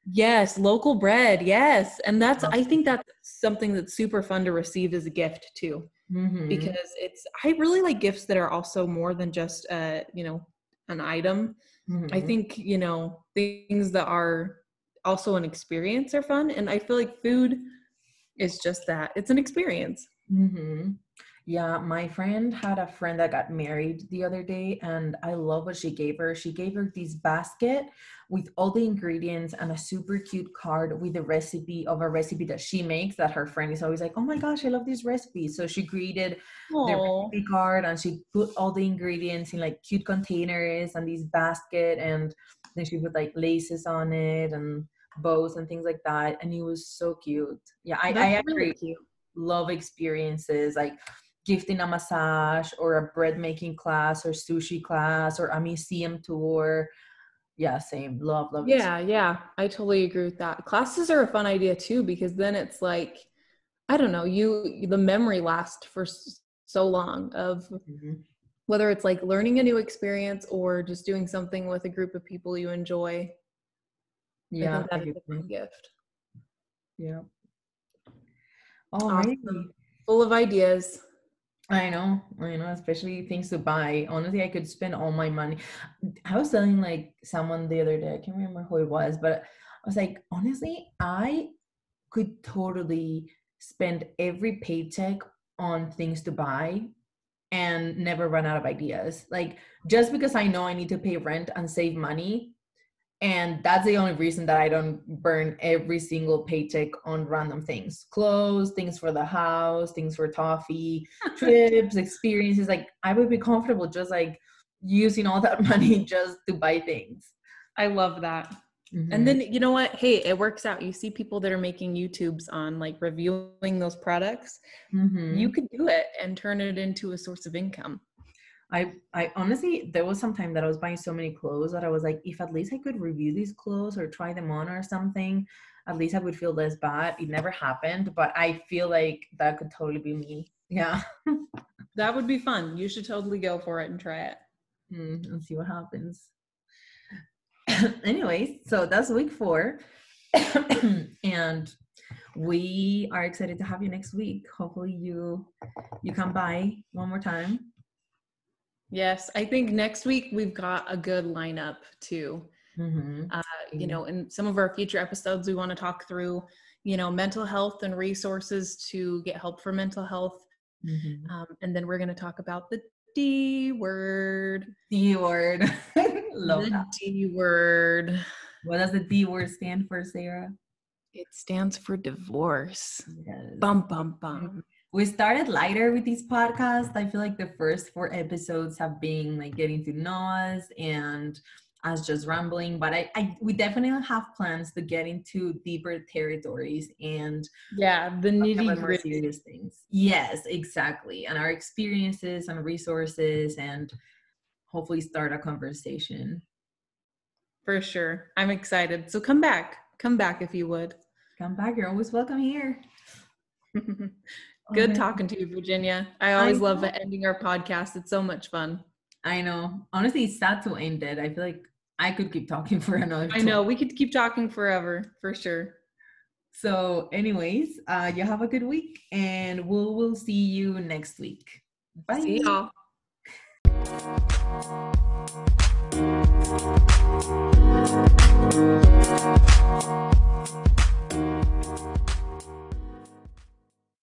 Yes, local bread. Yes. And that's I think that's something that's super fun to receive as a gift too. Mhm. Because it's I really like gifts that are also more than just uh, you know, an item. I Mhm. think, you know, things that are also an experience are fun. And I feel like food is just that. It's an experience. Mm-hmm. Yeah, my friend had a friend that got married the other day, and I love what she gave her. She gave her this basket with all the ingredients and a super cute card with the recipe of a recipe that she makes that her friend is always like, Oh my gosh, I love this recipe. So she created the recipe card and she put all the ingredients in like cute containers and this basket and then she put like laces on it and bows and things like that. And it was so cute. Yeah, I, I actually really love experiences like gifting a massage or a bread making class or sushi class or a museum tour. Yeah, same. Love, love. Yeah, yeah, I totally agree with that. Classes are a fun idea too because then it's like, I don't know, you the memory lasts for so long of Mhm. whether it's like learning a new experience or just doing something with a group of people you enjoy. Yeah, I think I that is a fun gift. yeah. Alrighty. Awesome. Full of ideas. I know, I know, especially things to buy. Honestly, I could spend all my money. I was telling like someone the other day, I can't remember who it was, but I was like, honestly, I could totally spend every paycheck on things to buy and never run out of ideas. Like just because I know I need to pay rent and save money. And that's the only reason that I don't burn every single paycheck on random things. Clothes, things for the house, things for Toffee, trips, experiences. Like I would be comfortable just like using all that money just to buy things. I love that. Mhm. And then you know what? Hey, it works out. You see people that are making YouTubes on like reviewing those products. Mhm. You could do it and turn it into a source of income. I I honestly there was some time that I was buying so many clothes that I was like, if at least I could review these clothes or try them on or something, at least I would feel less bad. It never happened, but I feel like that could totally be me. Yeah. That would be fun. You should totally go for it and try it. Mm, and see what happens. Anyways, so that's week four. and we are excited to have you next week. Hopefully you you come by one more time. Yes, I think next week we've got a good lineup too. Mhm. Uh, you know, in some of our future episodes, we want to talk through, you know, mental health and resources to get help for mental health. Mhm. Um, and then we're going to talk about the D word. D word. Love the that. D word. What does the D word stand for, Sarah? It stands for divorce. Yes. Bum, bum, bum. We started lighter with this podcast. I feel like the first four episodes have been like getting to know us and us just rambling. But I, I we definitely have plans to get into deeper territories and Yeah, the nitty gritty serious things. Yes, exactly. And our experiences and resources and hopefully start a conversation. For sure. I'm excited. So come back. Come back if you would. Come back. You're always welcome here. Good talking to you, Virginia. I always I love ending our podcast. It's so much fun. I know. Honestly, it's sad to end it. I feel like I could keep talking for another. I know. We could keep talking forever for sure. So, anyways, uh, you have a good week, and we'll we'll see you next week. Bye. See y'all.